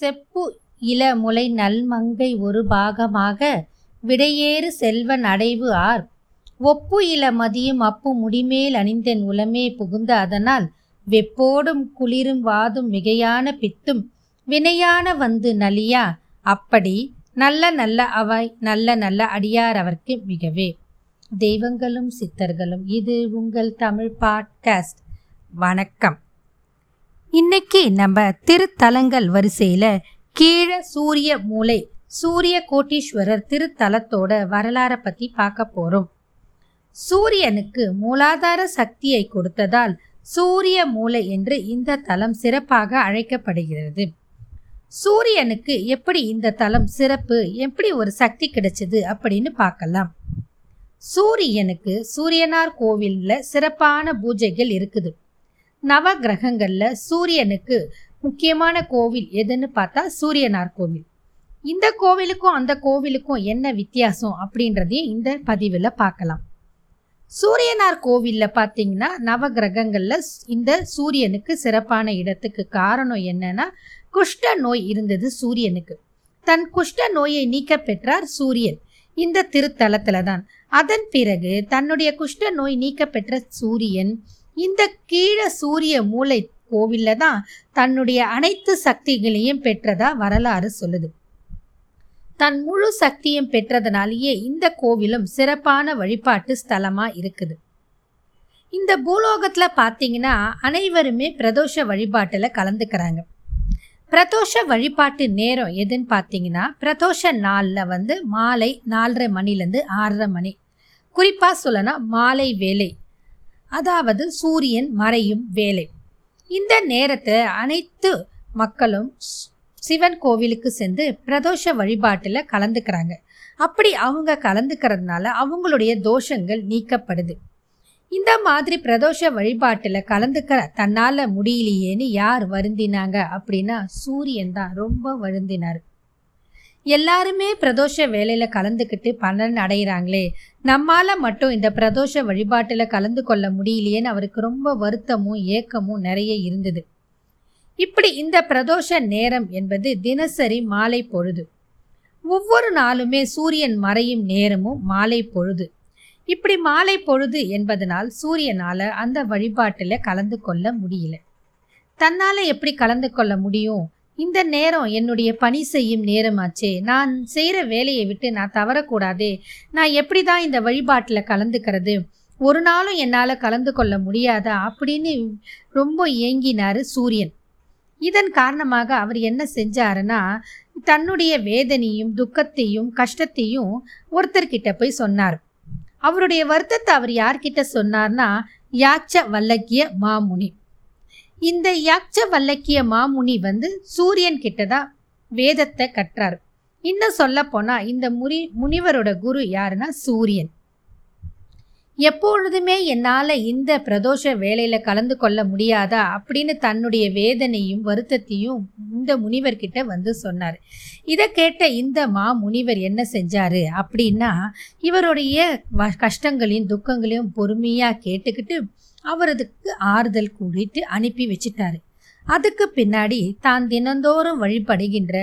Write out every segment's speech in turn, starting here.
செப்பு இளமுலை நல்மங்கை ஒரு பாகமாக விடையேறு செல்வன் அடைவு ஆர். ஒப்பு இள மதியும் அப்பு முடிமேல் அணிந்தன் உலமே புகுந்த அதனால் வெப்போடும் குளிரும் வாதும் மிகையான பித்தும் வினையான வந்து நலியா. அப்படி நல்ல நல்ல அவை நல்ல நல்ல அடியார் அவர்க்கு மிகவே. தெய்வங்களும் சித்தர்களும் இது உங்கள் தமிழ் பாட்காஸ்ட். வணக்கம். இன்னைக்கு நம்ம திருத்தலங்கள் வரிசையில் கீழே சூரிய மூலை சூரிய கோட்டீஸ்வரர் திருத்தலத்தோட வரலாறை பற்றி பார்க்க போகிறோம் சூரியனுக்கு மூலாதார சக்தியை கொடுத்ததால் சூரிய மூலை என்று இந்த தலம் சிறப்பாக அழைக்கப்படுகிறது. சூரியனுக்கு எப்படி இந்த தலம் சிறப்பு எப்படி ஒரு சக்தி கிடைச்சது அப்படின்னு பார்க்கலாம். சூரியனுக்கு சூரியனார் கோவிலில் சிறப்பான பூஜைகள் இருக்குது. நவ கிரகங்களில் சூரியனுக்கு முக்கியமான கோவில் எதுன்னு பார்த்தா சூரியனார் கோவில். இந்த கோவிலுக்கும் அந்த கோவிலுக்கும் என்ன வித்தியாசம் அப்படின்றதையும் இந்த பதிவில் பார்க்கலாம். சூரியனார் கோவிலில் பார்த்தீங்கன்னா நவ கிரகங்களில் இந்த சூரியனுக்கு சிறப்பான இடத்துக்கு காரணம் என்னன்னா குஷ்ட நோய் இருந்தது சூரியனுக்கு. தன் குஷ்ட நோயை நீக்க பெற்றார் சூரியன். இந்த திருத்தலத்தில் தான். அதன் பிறகு தன்னுடைய குஷ்ட நோய் நீக்க பெற்ற சூரியன் இந்த கீழ சூரிய மூளை கோவில்ல தான் தன்னுடைய அனைத்து சக்திகளையும் பெற்றதா வரலாறு சொல்லுது. தன் முழு சக்தியும் பெற்றதனாலேயே இந்த கோவிலும் சிறப்பான வழிபாட்டு ஸ்தலமாக இருக்குது. இந்த பூலோகத்தில் பார்த்தீங்கன்னா அனைவருமே பிரதோஷ வழிபாட்டில் கலந்துக்கிறாங்க. பிரதோஷ வழிபாட்டு நேரம் எதுன்னு பார்த்தீங்கன்னா பிரதோஷ நாளில் வந்து மாலை நாலரை மணிலேருந்து ஆறரை மணி. குறிப்பாக சொல்லனா மாலை வேலை அதாவது சூரியன் மறையும் வேலை. இந்த நேரத்தை அனைத்து மக்களும் சிவன் கோவிலுக்கு சென்று பிரதோஷ வழிபாட்டில் கலந்துக்கிறாங்க. அப்படி அவங்க கலந்துக்கிறதுனால அவங்களுடைய தோஷங்கள் நீக்கப்படுது. இந்த மாதிரி பிரதோஷ வழிபாட்டில் கலந்துக்கிற தன்னால் முடியலையேன்னு யார் வருந்தினாங்க அப்படின்னா சூரியன் தான் ரொம்ப வருந்தினார். எல்லாருமே பிரதோஷ வேலையில் கலந்துக்கிட்டு பலன் அடைகிறாங்களே நம்மால் மட்டும் இந்த பிரதோஷ வழிபாட்டில் கலந்து கொள்ள முடியலையேன்னு அவருக்கு ரொம்ப வருத்தமும் ஏக்கமும் நிறைய இருந்தது. இப்படி இந்த பிரதோஷ நேரம் என்பது தினசரி மாலை பொழுது. ஒவ்வொரு நாளுமே சூரியன் மறையும் நேரமும் மாலை பொழுது. இப்படி மாலை பொழுது என்பதனால் சூரியனால் அந்த வழிபாட்டில் கலந்து கொள்ள முடியல. தன்னால் எப்படி கலந்து கொள்ள முடியும்? இந்த நேரம் என்னுடைய பணி செய்யும் நேரமாச்சே. நான் செய்கிற வேலையை விட்டு நான் தவறக்கூடாதே. நான் எப்படி தான் இந்த வழிபாட்டில் கலந்துக்கிறது? ஒரு நாளும் என்னால் கலந்து கொள்ள முடியாதா? அப்படின்னு ரொம்ப ஏங்கினார் சூரியன். இதன் காரணமாக அவர் என்ன செஞ்சாருன்னா தன்னுடைய வேதனையும் துக்கத்தையும் கஷ்டத்தையும் ஒருத்தர்கிட்ட போய் சொன்னார். அவருடைய வருத்தத்தை அவர் யார்கிட்ட சொன்னார்னா யாச்ச வல்லக்கிய மாமுனி. இந்த யாச்ச வல்லக்கிய மாமுனி வந்து சூரியன் கிட்டதான் வேதத்தை கற்றார். இன்னும் சொல்ல போனா இந்த முனி முனிவரோட குரு யாருன்னா சூரியன். எப்பொழுதுமே என்னால் இந்த பிரதோஷ வேலையில் கலந்து கொள்ள முடியாதா அப்படின்னு தன்னுடைய வேதனையும் வருத்தத்தையும் இந்த முனிவர்கிட்ட வந்து சொன்னார். இதை கேட்ட இந்த மா முனிவர் என்ன செஞ்சார் அப்படின்னா இவருடைய கஷ்டங்களையும் துக்கங்களையும் பொறுமையாக கேட்டுக்கிட்டு அவரதுக்கு ஆறுதல் கூறிட்டு அனுப்பி வச்சிட்டாரு. அதுக்கு பின்னாடி தான் தினந்தோறும் வழிபடுகின்ற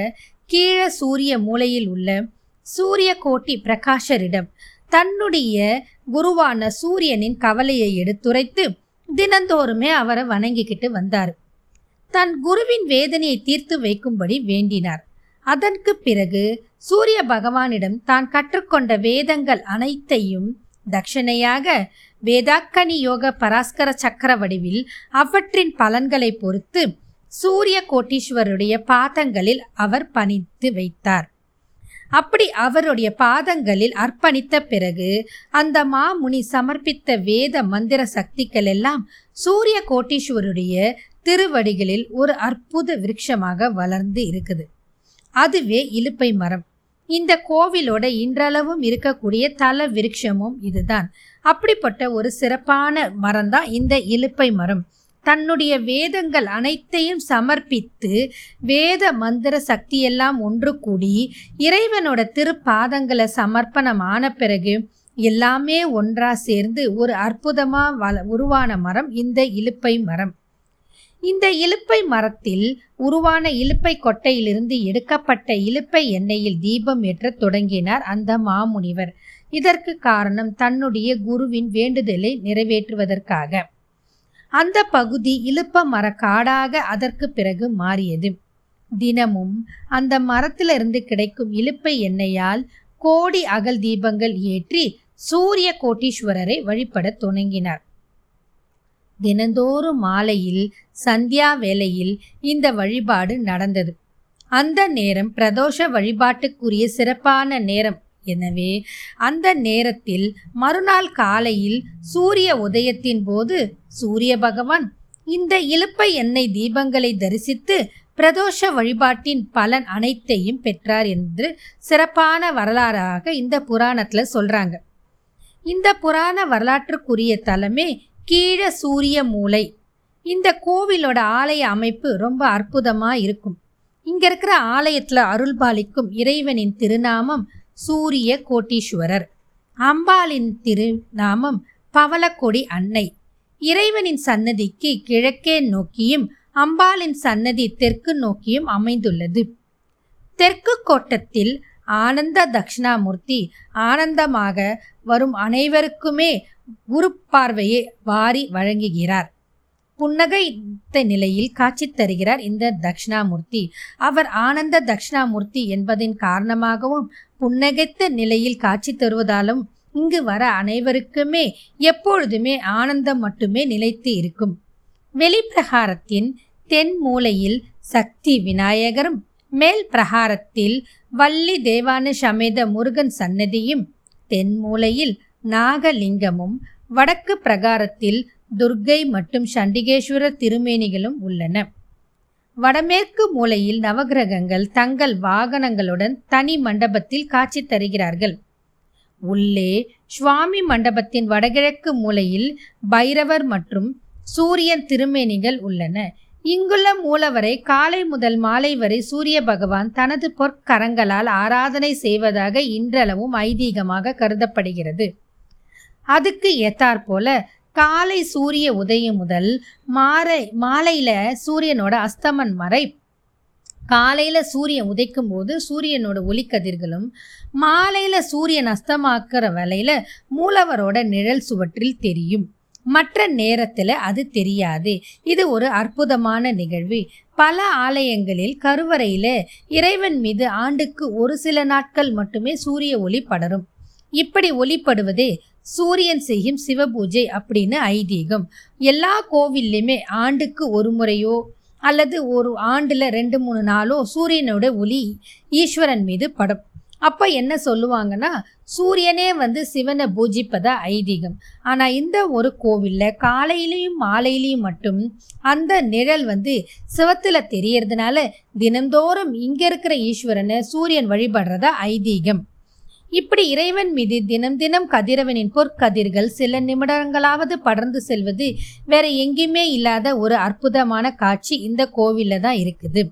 கீழ சூரிய மூலையில் உள்ள சூரிய கோட்டி பிரகாஷரிடம் தன்னுடைய குருவான சூரியனின் கவலையை எடுத்துரைத்து தினந்தோறுமே அவரை வணங்கிக்கிட்டு வந்தார். தன் குருவின் வேதனையை தீர்த்து வைக்கும்படி வேண்டினார். அதற்கு பிறகு சூரிய பகவானிடம் தான் கற்றுக்கொண்ட வேதங்கள் அனைத்தையும் தட்சணையாக வேதாக்கனி யோக பராஸ்கர சக்கர வடிவில் அவற்றின் பலன்களை பொறுத்து சூரிய கோட்டீஸ்வருடைய பாதங்களில் அவர் பணித்து வைத்தார். அப்படி அவருடைய பாதங்களில் அர்ப்பணித்த பிறகு அந்த மாமுனி சமர்ப்பித்த வேத மந்திர சக்திகள் எல்லாம் சூரிய கோட்டீஸ்வருடைய திருவடிகளில் ஒரு அற்புத விருட்சமாக வளர்ந்து இருக்குது. அதுவே இலுப்பை மரம். இந்த கோவிலோட இன்றளவும் இருக்கக்கூடிய தல விருட்சமும் இதுதான். அப்படிப்பட்ட ஒரு சிறப்பான மரம் தான் இந்த இலுப்பை மரம். தன்னுடைய வேதங்கள் அனைத்தையும் சமர்ப்பித்து வேத மந்திர சக்தியெல்லாம் ஒன்று கூடி இறைவனோட திருப்பாதங்களை சமர்ப்பணமான பிறகு எல்லாமே ஒன்றா சேர்ந்து ஒரு அற்புதமாக வள உருவான மரம் இந்த இலுப்பை மரம். இந்த இலுப்பை மரத்தில் உருவான இலுப்பை கொட்டையிலிருந்து எடுக்கப்பட்ட இலுப்பை எண்ணெயில் தீபம் ஏற்றத் தொடங்கினார் அந்த மாமுனிவர். இதற்கு காரணம் தன்னுடைய குருவின் வேண்டுதலை நிறைவேற்றுவதற்காக. அந்த பகுதி இழுப்ப மர காடாக அதற்கு பிறகு மாறியது. தினமும் அந்த மரத்திலிருந்து கிடைக்கும் இழுப்பை எண்ணெயால் கோடி அகல் தீபங்கள் ஏற்றி சூரிய கோட்டீஸ்வரரை வழிபடத் தொடங்கினார். தினந்தோறும் மாலையில் சந்தியா வேளையில் இந்த வழிபாடு நடந்தது. அந்த நேரம் பிரதோஷ வழிபாட்டுக்குரிய சிறப்பான நேரம். எனவே அந்த நேரத்தில் மறுநாள் காலையில் சூரிய உதயத்தின் போது சூரிய பகவான் இந்த இழுப்பை எண்ணெய் தீபங்களை தரிசித்து பிரதோஷ வழிபாட்டின் பலன் அனைத்தையும் பெற்றார் என்று சிறப்பான வரலாறாக இந்த புராணத்தில் சொல்றாங்க. இந்த புராண வரலாற்றுக்குரிய தலமே கீழ சூரிய மூலை. இந்த கோவிலோட ஆலய அமைப்பு ரொம்ப அற்புதமாக இருக்கும். இங்கே இருக்கிற ஆலயத்தில் அருள்பாலிக்கும் இறைவனின் திருநாமம் சூரிய கோட்டீஸ்வரர். அம்பாளின் திருநாமம் பவளக்கொடி அன்னை. இறைவனின் சன்னதிக்கு கிழக்கே நோக்கியும் அம்பாளின் சன்னதி தெற்கு நோக்கியும் அமைந்துள்ளது. தெற்கு கோட்டத்தில் ஆனந்த தக்ஷணாமூர்த்தி ஆனந்தமாக வரும் அனைவருக்குமே குரு பார்வையை வாரி வழங்குகிறார். புன்னகைத்த நிலையில் காட்சி தருகிறார் இந்த தக்ஷணாமூர்த்தி அவர் ஆனந்த தக்ஷணாமூர்த்தி என்பதின் காரணமாகவும் புன்னகைத்த நிலையில் காட்சி தருவதாலும் இங்கு வர அனைவருக்குமே எப்பொழுதுமே ஆனந்தம் மட்டுமே நிலைத்து இருக்கும். வெளிப்பிரகாரத்தின் தென் மூலையில் சக்தி விநாயகரும் மேல் பிரகாரத்தில் வள்ளி தேவான சமேத முருகன் சன்னதியும் தென் மூலையில் நாகலிங்கமும் வடக்கு பிரகாரத்தில் துர்க்கை மற்றும் சண்டிகேஸ்வரர் திருமேனிகளும் உள்ளன. வடமேற்கு மூலையில் நவகிரகங்கள் தங்கள் வாகனங்களுடன் தனி மண்டபத்தில் காட்சி தருகிறார்கள். உள்ளே சுவாமி மண்டபத்தின் வடகிழக்கு மூலையில் பைரவர் மற்றும் சூரியன் திருமேனிகள் உள்ளன. இங்குள்ள மூலவரை காலை முதல் மாலை வரை சூரிய பகவான் தனது பொற்கரங்களால் ஆராதனை செய்வதாக இன்றளவும் ஐதீகமாக கருதப்படுகிறது. அதுக்கு ஏத்தாற்போல காலை சூரிய உதயம் முதல் மாலை மாலையில சூரியனோட அஸ்தமன் வரை காலையில் சூரியன் உதைக்கும் போது சூரியனோட ஒளிக்கதிர்களும் மாலையில் சூரியன் அஸ்தமாக்குற வலையில் மூலவரோட நிழல் சுவற்றில் தெரியும். மற்ற நேரத்தில் அது தெரியாது. இது ஒரு அற்புதமான நிகழ்வு. பல ஆலயங்களில் கருவறையில் இறைவன் மீது ஆண்டுக்கு ஒரு சில நாட்கள் மட்டுமே சூரிய ஒளி படரும். இப்படி ஒளிப்படுவதே சூரியன் செய்யும் சிவபூஜை அப்படின்னு ஐதீகம். எல்லா கோவில்லையுமே ஆண்டுக்கு ஒரு முறையோ அல்லது ஒரு ஆண்டில் ரெண்டு மூணு நாளோ சூரியனோட ஒளி ஈஸ்வரன் மீது படும். அப்போ என்ன சொல்லுவாங்கன்னா சூரியனே வந்து சிவனை பூஜிப்பதா ஐதீகம். ஆனால் இந்த ஒரு கோவிலில் காலையிலையும் மாலையிலையும் மட்டும் அந்த நிழல் வந்து சிவத்தில் தெரியறதுனால தினந்தோறும் இங்கே இருக்கிற ஈஸ்வரனை சூரியன் வழிபடுறதா ஐதீகம். இப்படி இறைவன் மீது தினம் தினம் கதிரவனின் பொற்கதிர்கள் சில நிமிடங்களாவது படர்ந்து செல்வது வேற எங்கேயுமே இல்லாத ஒரு அற்புதமான காட்சி இந்த கோவிலில் தான் இருக்குது.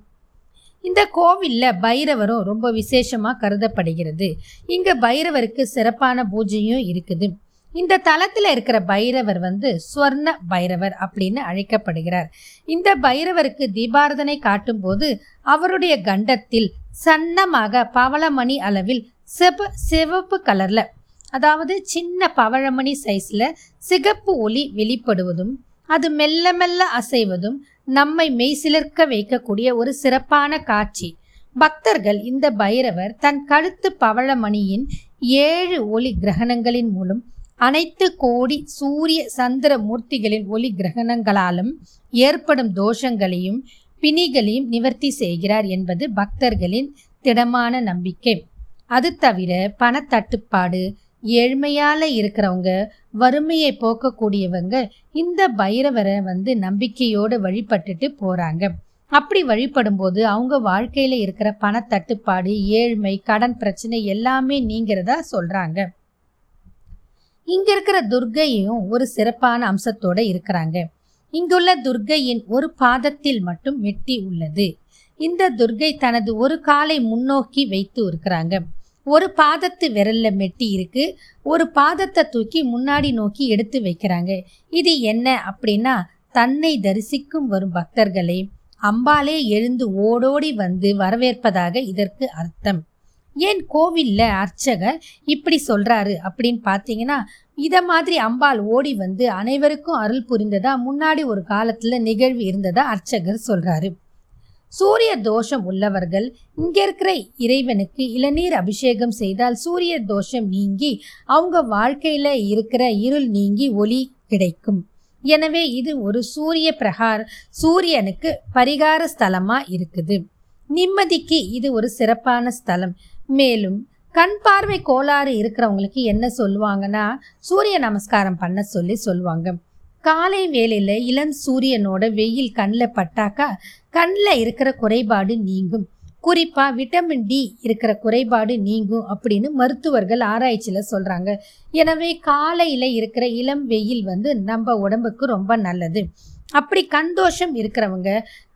இந்த கோவிலில் பைரவரும் ரொம்ப விசேஷமாக கருதப்படுகிறது. இங்கே பைரவருக்கு சிறப்பான பூஜையும் இருக்குது. இந்த தலத்தில் இருக்கிற பைரவர் வந்து ஸ்வர்ண பைரவர் அப்படின்னு அழைக்கப்படுகிறார். இந்த பைரவருக்கு தீபாரதனை காட்டும்போது அவருடைய கண்டத்தில் சன்னமாக பவளமணி அளவில் செவ சிவப்பு கலரில் அதாவது சின்ன பவழமணி சைஸில் சிகப்பு ஒளி வெளிப்படுவதும் அது மெல்ல மெல்ல அசைவதும் நம்மை மெய்சிலிர்க்க வைக்கக்கூடிய ஒரு சிறப்பான காட்சி. பக்தர்கள் இந்த பைரவர் தன் கழுத்து பவழமணியின் ஏழு ஒளி கிரகணங்களின் மூலம் அனைத்து கோடி சூரிய சந்திர மூர்த்திகளின் ஒளி கிரகணங்களாலும் ஏற்படும் தோஷங்களையும் பிணிகளையும் நிவர்த்தி செய்கிறார் என்பது பக்தர்களின் திடமான நம்பிக்கை. அது தவிர பணத்தட்டுப்பாடு ஏழ்மையால் இருக்கிறவங்க வறுமையை போக்கக்கூடியவங்க இந்த பைரவரை வந்து நம்பிக்கையோடு வழிபட்டுட்டு போகிறாங்க அப்படி வழிபடும்போது அவங்க வாழ்க்கையில் இருக்கிற பணத்தட்டுப்பாடு ஏழ்மை கடன் பிரச்சனை எல்லாமே நீங்கிறதா சொல்கிறாங்க இங்க இருக்கிற துர்க்கையும் ஒரு சிறப்பான அம்சத்தோட இருக்கிறாங்க. இங்குள்ள துர்க்கையின் ஒரு பாதத்தில் மட்டும் மெட்டி உள்ளது. இந்த துர்க்கை தனது ஒரு காலை முன்னோக்கி வைத்து இருக்கிறாங்க. ஒரு பாதத்து விரல்ல மெட்டி இருக்கு. ஒரு பாதத்தை தூக்கி முன்னாடி நோக்கி எடுத்து வைக்கிறாங்க. இது என்ன அப்படின்னா தன்னை தரிசிக்கும் வரும் பக்தர்களை அம்பாலே எழுந்து ஓடோடி வந்து வரவேற்பதாக இதற்கு அர்த்தம். ஏன் கோவிலில் அர்ச்சகர் இப்படி சொல்கிறாரு அப்படின்னு பார்த்தீங்கன்னா இதை மாதிரி அம்பாள் ஓடி வந்து அனைவருக்கும் அருள் புரிந்ததா முன்னாடி ஒரு காலத்தில் நிகழ்வு இருந்ததா அர்ச்சகர் சொல்கிறாரு சூரிய தோஷம் உள்ளவர்கள் இங்கே இருக்கிற இறைவனுக்கு இளநீர் அபிஷேகம் செய்தால் சூரிய தோஷம் நீங்கி அவங்க வாழ்க்கையில இருக்கிற இருள் நீங்கி ஒளி கிடைக்கும். எனவே இது ஒரு சூரிய பிரகார் சூரியனுக்கு பரிகார ஸ்தலமா இருக்குது. நிம்மதிக்கு இது ஒரு சிறப்பான ஸ்தலம். மேலும் கண் பார்வை கோளாறு இருக்கிறவங்களுக்கு என்ன சொல்லுவாங்கன்னா சூரிய நமஸ்காரம் பண்ண சொல்லி சொல்லுவாங்க. காலை வேலையில் இளம் சூரியனோட வெயில் கண்ணில் பட்டாக்கா கண்ணில் இருக்கிற குறைபாடு நீங்கும். குறிப்பாக விட்டமின் டி இருக்கிற குறைபாடு நீங்கும் அப்படின்னு மருத்துவர்கள் ஆராய்ச்சியில் சொல்கிறாங்க எனவே காலையில் இருக்கிற இளம் வெயில் வந்து நம்ம உடம்புக்கு ரொம்ப நல்லது. அப்படி கண் தோஷம் இருக்கிறவங்க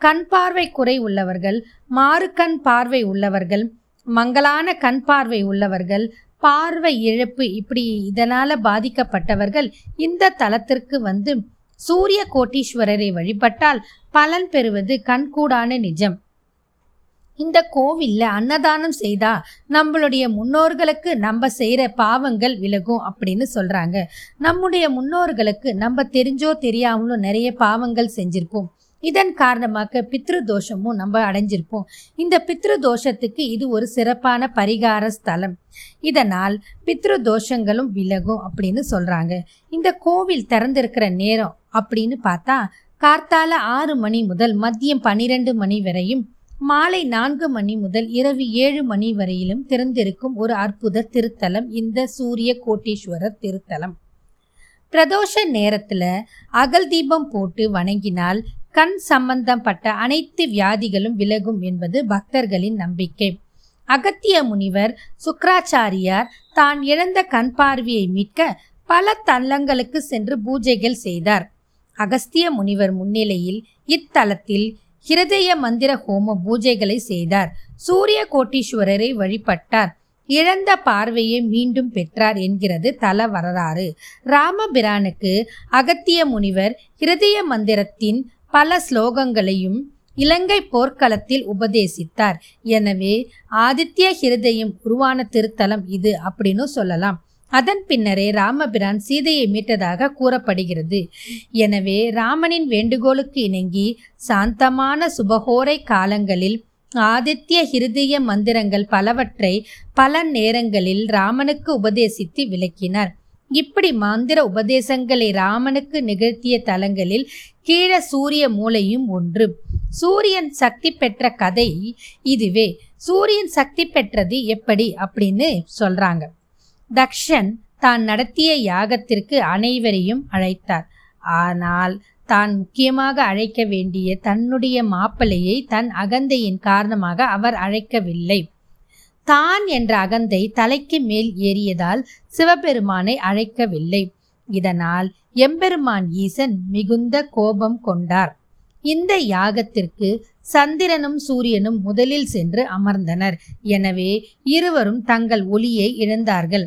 கண் பார்வை குறை உள்ளவர்கள் மாறு கண் பார்வை உள்ளவர்கள் மங்கலான கண் பார்வை உள்ளவர்கள் பார்வை இழப்பு இப்படி இதனால் பாதிக்கப்பட்டவர்கள் இந்த தலத்திற்கு வந்து சூரிய கோட்டீஸ்வரரை வழிபட்டால் பலன் பெறுவது கண்கூடான நிஜம். இந்த கோவில்ல அன்னதானம் செய்தா நம்மளுடைய முன்னோர்களுக்கு நம்ம செய்கிற பாவங்கள் விலகும் அப்படின்னு சொல்கிறாங்க நம்முடைய முன்னோர்களுக்கு நம்ம தெரிஞ்சோ தெரியாமலோ நிறைய பாவங்கள் செஞ்சுருப்போம். இதன் காரணமாக பித்ரு தோஷமும் நம்ம அடைஞ்சிருப்போம். இந்த பித்ரு தோஷத்துக்கு இது ஒரு சிறப்பான பரிகார ஸ்தலம். இதனால் பித்ரு தோஷங்களும் விலகும் அப்படின்னு சொல்றாங்க. இந்த கோவில் திறந்திருக்கிற நேரம் அப்படின்னு பார்த்தா கார்த்தால ஆறு மணி முதல் மதியம் பன்னிரெண்டு மணி வரையும் மாலை நான்கு மணி முதல் இரவு ஏழு மணி வரையிலும் திறந்திருக்கும் ஒரு அற்புத திருத்தலம் இந்த சூரிய கோட்டீஸ்வரர் திருத்தலம். பிரதோஷ நேரத்தில் அகல் தீபம் போட்டு வணங்கினால் கண் சம்பந்தப்பட்ட அனைத்து வியாதிகளும் விலகும் என்பது பக்தர்களின் நம்பிக்கை. அகத்திய முனிவர் சுக்கராச்சாரியார் தான் இழந்த கண் பார்வையை மீட்க பல தலங்களுக்கு சென்று பூஜைகள் செய்தார். அகஸ்திய முனிவர் முன்னிலையில் இத்தலத்தில் ஹிருதய மந்திர ஹோம பூஜைகளை செய்தார். சூரிய கோட்டீஸ்வரரை வழிபட்டார். இழந்த பார்வையை மீண்டும் பெற்றார் என்கிறது தல வரலாறு. ராமபிரானுக்கு அகத்திய முனிவர் ஹிருதய மந்திரத்தின் பல ஸ்லோகங்களையும் இலங்கை போர்க்களத்தில் உபதேசித்தார். எனவே ஆதித்ய ஹிருதயம் உருவான திருத்தலம் இது அப்படின்னு சொல்லலாம். அதன் பின்னரே ராமபிரான் சீதையை மீட்டதாக கூறப்படுகிறது. எனவே ராமனின் வேண்டுகோளுக்கு இணங்கி சாந்தமான சுபகோரை காலங்களில் ஆதித்ய ஹிருதய மந்திரங்கள் பலவற்றை பல நேரங்களில் ராமனுக்கு உபதேசித்து விளக்கினார். இப்படி மந்திர உபதேசங்களை ராமனுக்கு நிகழ்த்திய தலங்களில் கீழ சூரிய மூலையும் ஒன்று. சூரியன் சக்தி பெற்ற கதை இதுவே. சூரியன் சக்தி பெற்றது எப்படி அப்படின்னு சொல்றாங்க. தக்ஷன் தான் நடத்திய யாகத்திற்கு அனைவரையும் அழைத்தார். ஆனால் தான் முக்கியமாக அழைக்க வேண்டிய தன்னுடைய மாப்பிள்ளையை தன் அகந்தையின் காரணமாக அவர் அழைக்கவில்லை. தான் என்ற அகந்தை தலைக்கு மேல் ஏறியதால் சிவபெருமானை அழைக்கவில்லை. இதனால் எம்பெருமான் ஈசன் மிகுந்த கோபம் கொண்டார். இந்த யாகத்திற்கு சந்திரனும் சூரியனும் முதலில் சென்று அமர்ந்தனர். எனவே இருவரும் தங்கள் ஒளியை இழந்தார்கள்.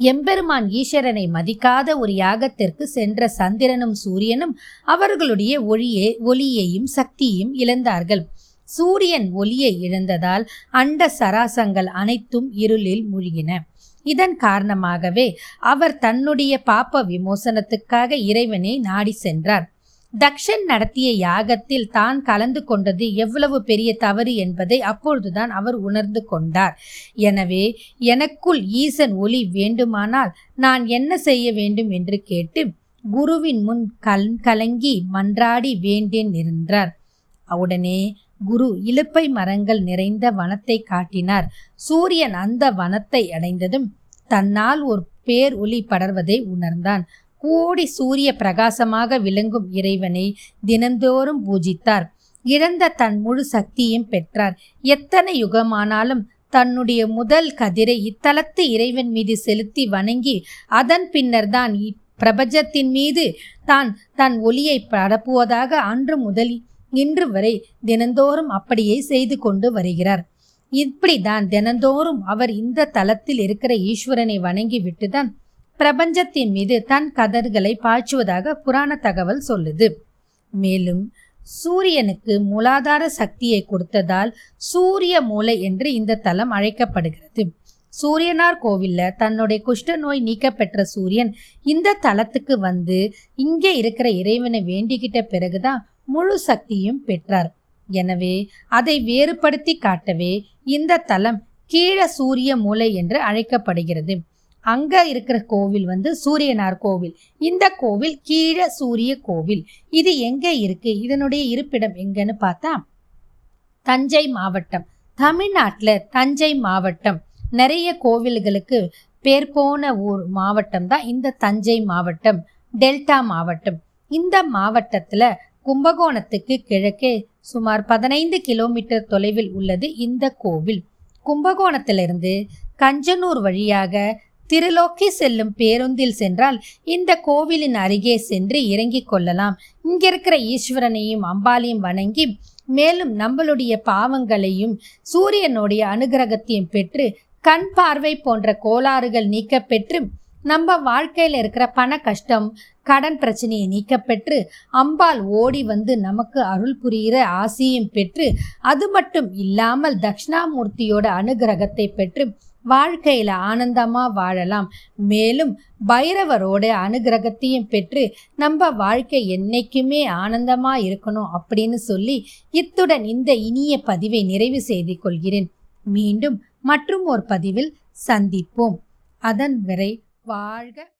எம்பெருமான் ஈஸ்வரனை மதிக்காத ஒரு யாகத்திற்கு சென்ற சந்திரனும் சூரியனும் அவர்களுடைய ஒளியே ஒளியையும் சக்தியையும் இழந்தார்கள். சூரியன் ஒளியை இழந்ததால் அண்ட சராசங்கள் அனைத்தும் இருளில் மூழ்கின. இதன் காரணமாகவே அவர் தன்னுடைய பாப்ப விமோசனத்துக்காக இறைவனை நாடி சென்றார். தக்ஷன் நடத்திய யாகத்தில் தான் கலந்து கொண்டது எவ்வளவு பெரிய தவறு என்பதை அப்பொழுதுதான் அவர் உணர்ந்து கொண்டார். எனவே எனக்குள் ஈசன் ஒளி வேண்டுமானால் நான் என்ன செய்ய வேண்டும்? என்று கேட்டு குருவின் முன் கல் கலங்கி மன்றாடி வேண்டேன் நின்றார். உடனே குரு இலுப்பை மரங்கள் நிறைந்த வனத்தை காட்டினார். சூரியன் அந்த வனத்தை அடைந்ததும் தன்னால் ஒரு பேர் ஒளி படர்வதை உணர்ந்தான். கோடி சூரிய பிரகாசமாக விளங்கும் இறைவனை தினந்தோறும் பூஜித்தார். இழந்த தன் முழு சக்தியும் பெற்றார். எத்தனை யுகமானாலும் தன்னுடைய முதல் கதிரை இத்தலத்து இறைவன் மீது செலுத்தி வணங்கி அதன் பின்னர் தான் பிரபஞ்சத்தின் மீது தான் தன் ஒளியை பரப்புவதாக அன்று முதல் இன்று வரை தினந்தோறும் அப்படியே செய்து கொண்டு வருகிறார். இப்படிதான் தினந்தோறும் அவர் இந்த தலத்தில் இருக்கிற ஈஸ்வரனை வணங்கி விட்டுதான் பிரபஞ்சத்தின் மீது தன் கதர்களை பாய்ச்சுவதாக புராண தகவல் சொல்லுது. மேலும் சூரியனுக்கு மூலாதார சக்தியை கொடுத்ததால் சூரிய மூலை என்று இந்த தலம் அழைக்கப்படுகிறது. சூரியனார் கோவில்ல தன்னுடைய குஷ்ட நோய் நீக்கப்பெற்ற சூரியன் இந்த தலத்துக்கு வந்து இங்கே இருக்கிற இறைவனை வேண்டிக்கிட்ட பிறகுதான் முழு சக்தியும் பெற்றார். எனவே அதை வேறுபடுத்தி காட்டவே இந்த தலம் கீழ சூரிய மூலை என்று அழைக்கப்படுகிறது. அங்க இருக்கிற கோவில் வந்து சூரியனார் கோவில். இந்த கோவில் கீழ சூரிய கோவில். இது எங்க இருக்கு? இதனுடைய இருப்பிடம் எங்கன்னு பார்த்தா தஞ்சை மாவட்டம். தமிழ்நாட்டில் தஞ்சை மாவட்டம். நிறைய கோவில்களுக்கு பேர் போன ஊர் மாவட்டம் தான் இந்த தஞ்சை மாவட்டம். டெல்டா மாவட்டம். இந்த மாவட்டத்தில் கும்பகோணத்துக்கு கிழக்கே சுமார் பதினைந்து கிலோமீட்டர் தொலைவில் உள்ளது இந்த கோவில். கும்பகோணத்திலிருந்து கஞ்சனூர் வழியாக திருலோக்கி செல்லும் பேருந்தில் சென்றால் இந்த கோவிலின் அருகே சென்று இறங்கிக் கொள்ளலாம். இங்கிருக்கிற ஈஸ்வரனையும் அம்பாலையும் வணங்கி மேலும் நம்மளுடைய பாவங்களையும் சூரியனுடைய அனுகிரகத்தையும் பெற்று கண் பார்வை போன்ற கோளாறுகள் நீக்க பெற்று நம்ம வாழ்க்கையில் இருக்கிற பண கஷ்டம் கடன் பிரச்சனையை நீக்கப்பெற்று அம்பாள் ஓடி வந்து நமக்கு அருள் புரிகிற ஆசையும் பெற்று அது மட்டும் இல்லாமல் தக்ஷணாமூர்த்தியோட அனுகிரகத்தை பெற்று வாழ்க்கையில் ஆனந்தமாக வாழலாம். மேலும் பைரவரோட அனுகிரகத்தையும் பெற்று நம்ம வாழ்க்கை என்னைக்குமே ஆனந்தமாக இருக்கணும் அப்படின்னு சொல்லி இத்துடன் இந்த இனிய பதிவை நிறைவு செய்து கொள்கிறேன். மீண்டும் மற்றும் ஒரு பதிவில் சந்திப்போம். அதன் வரை வாழ்க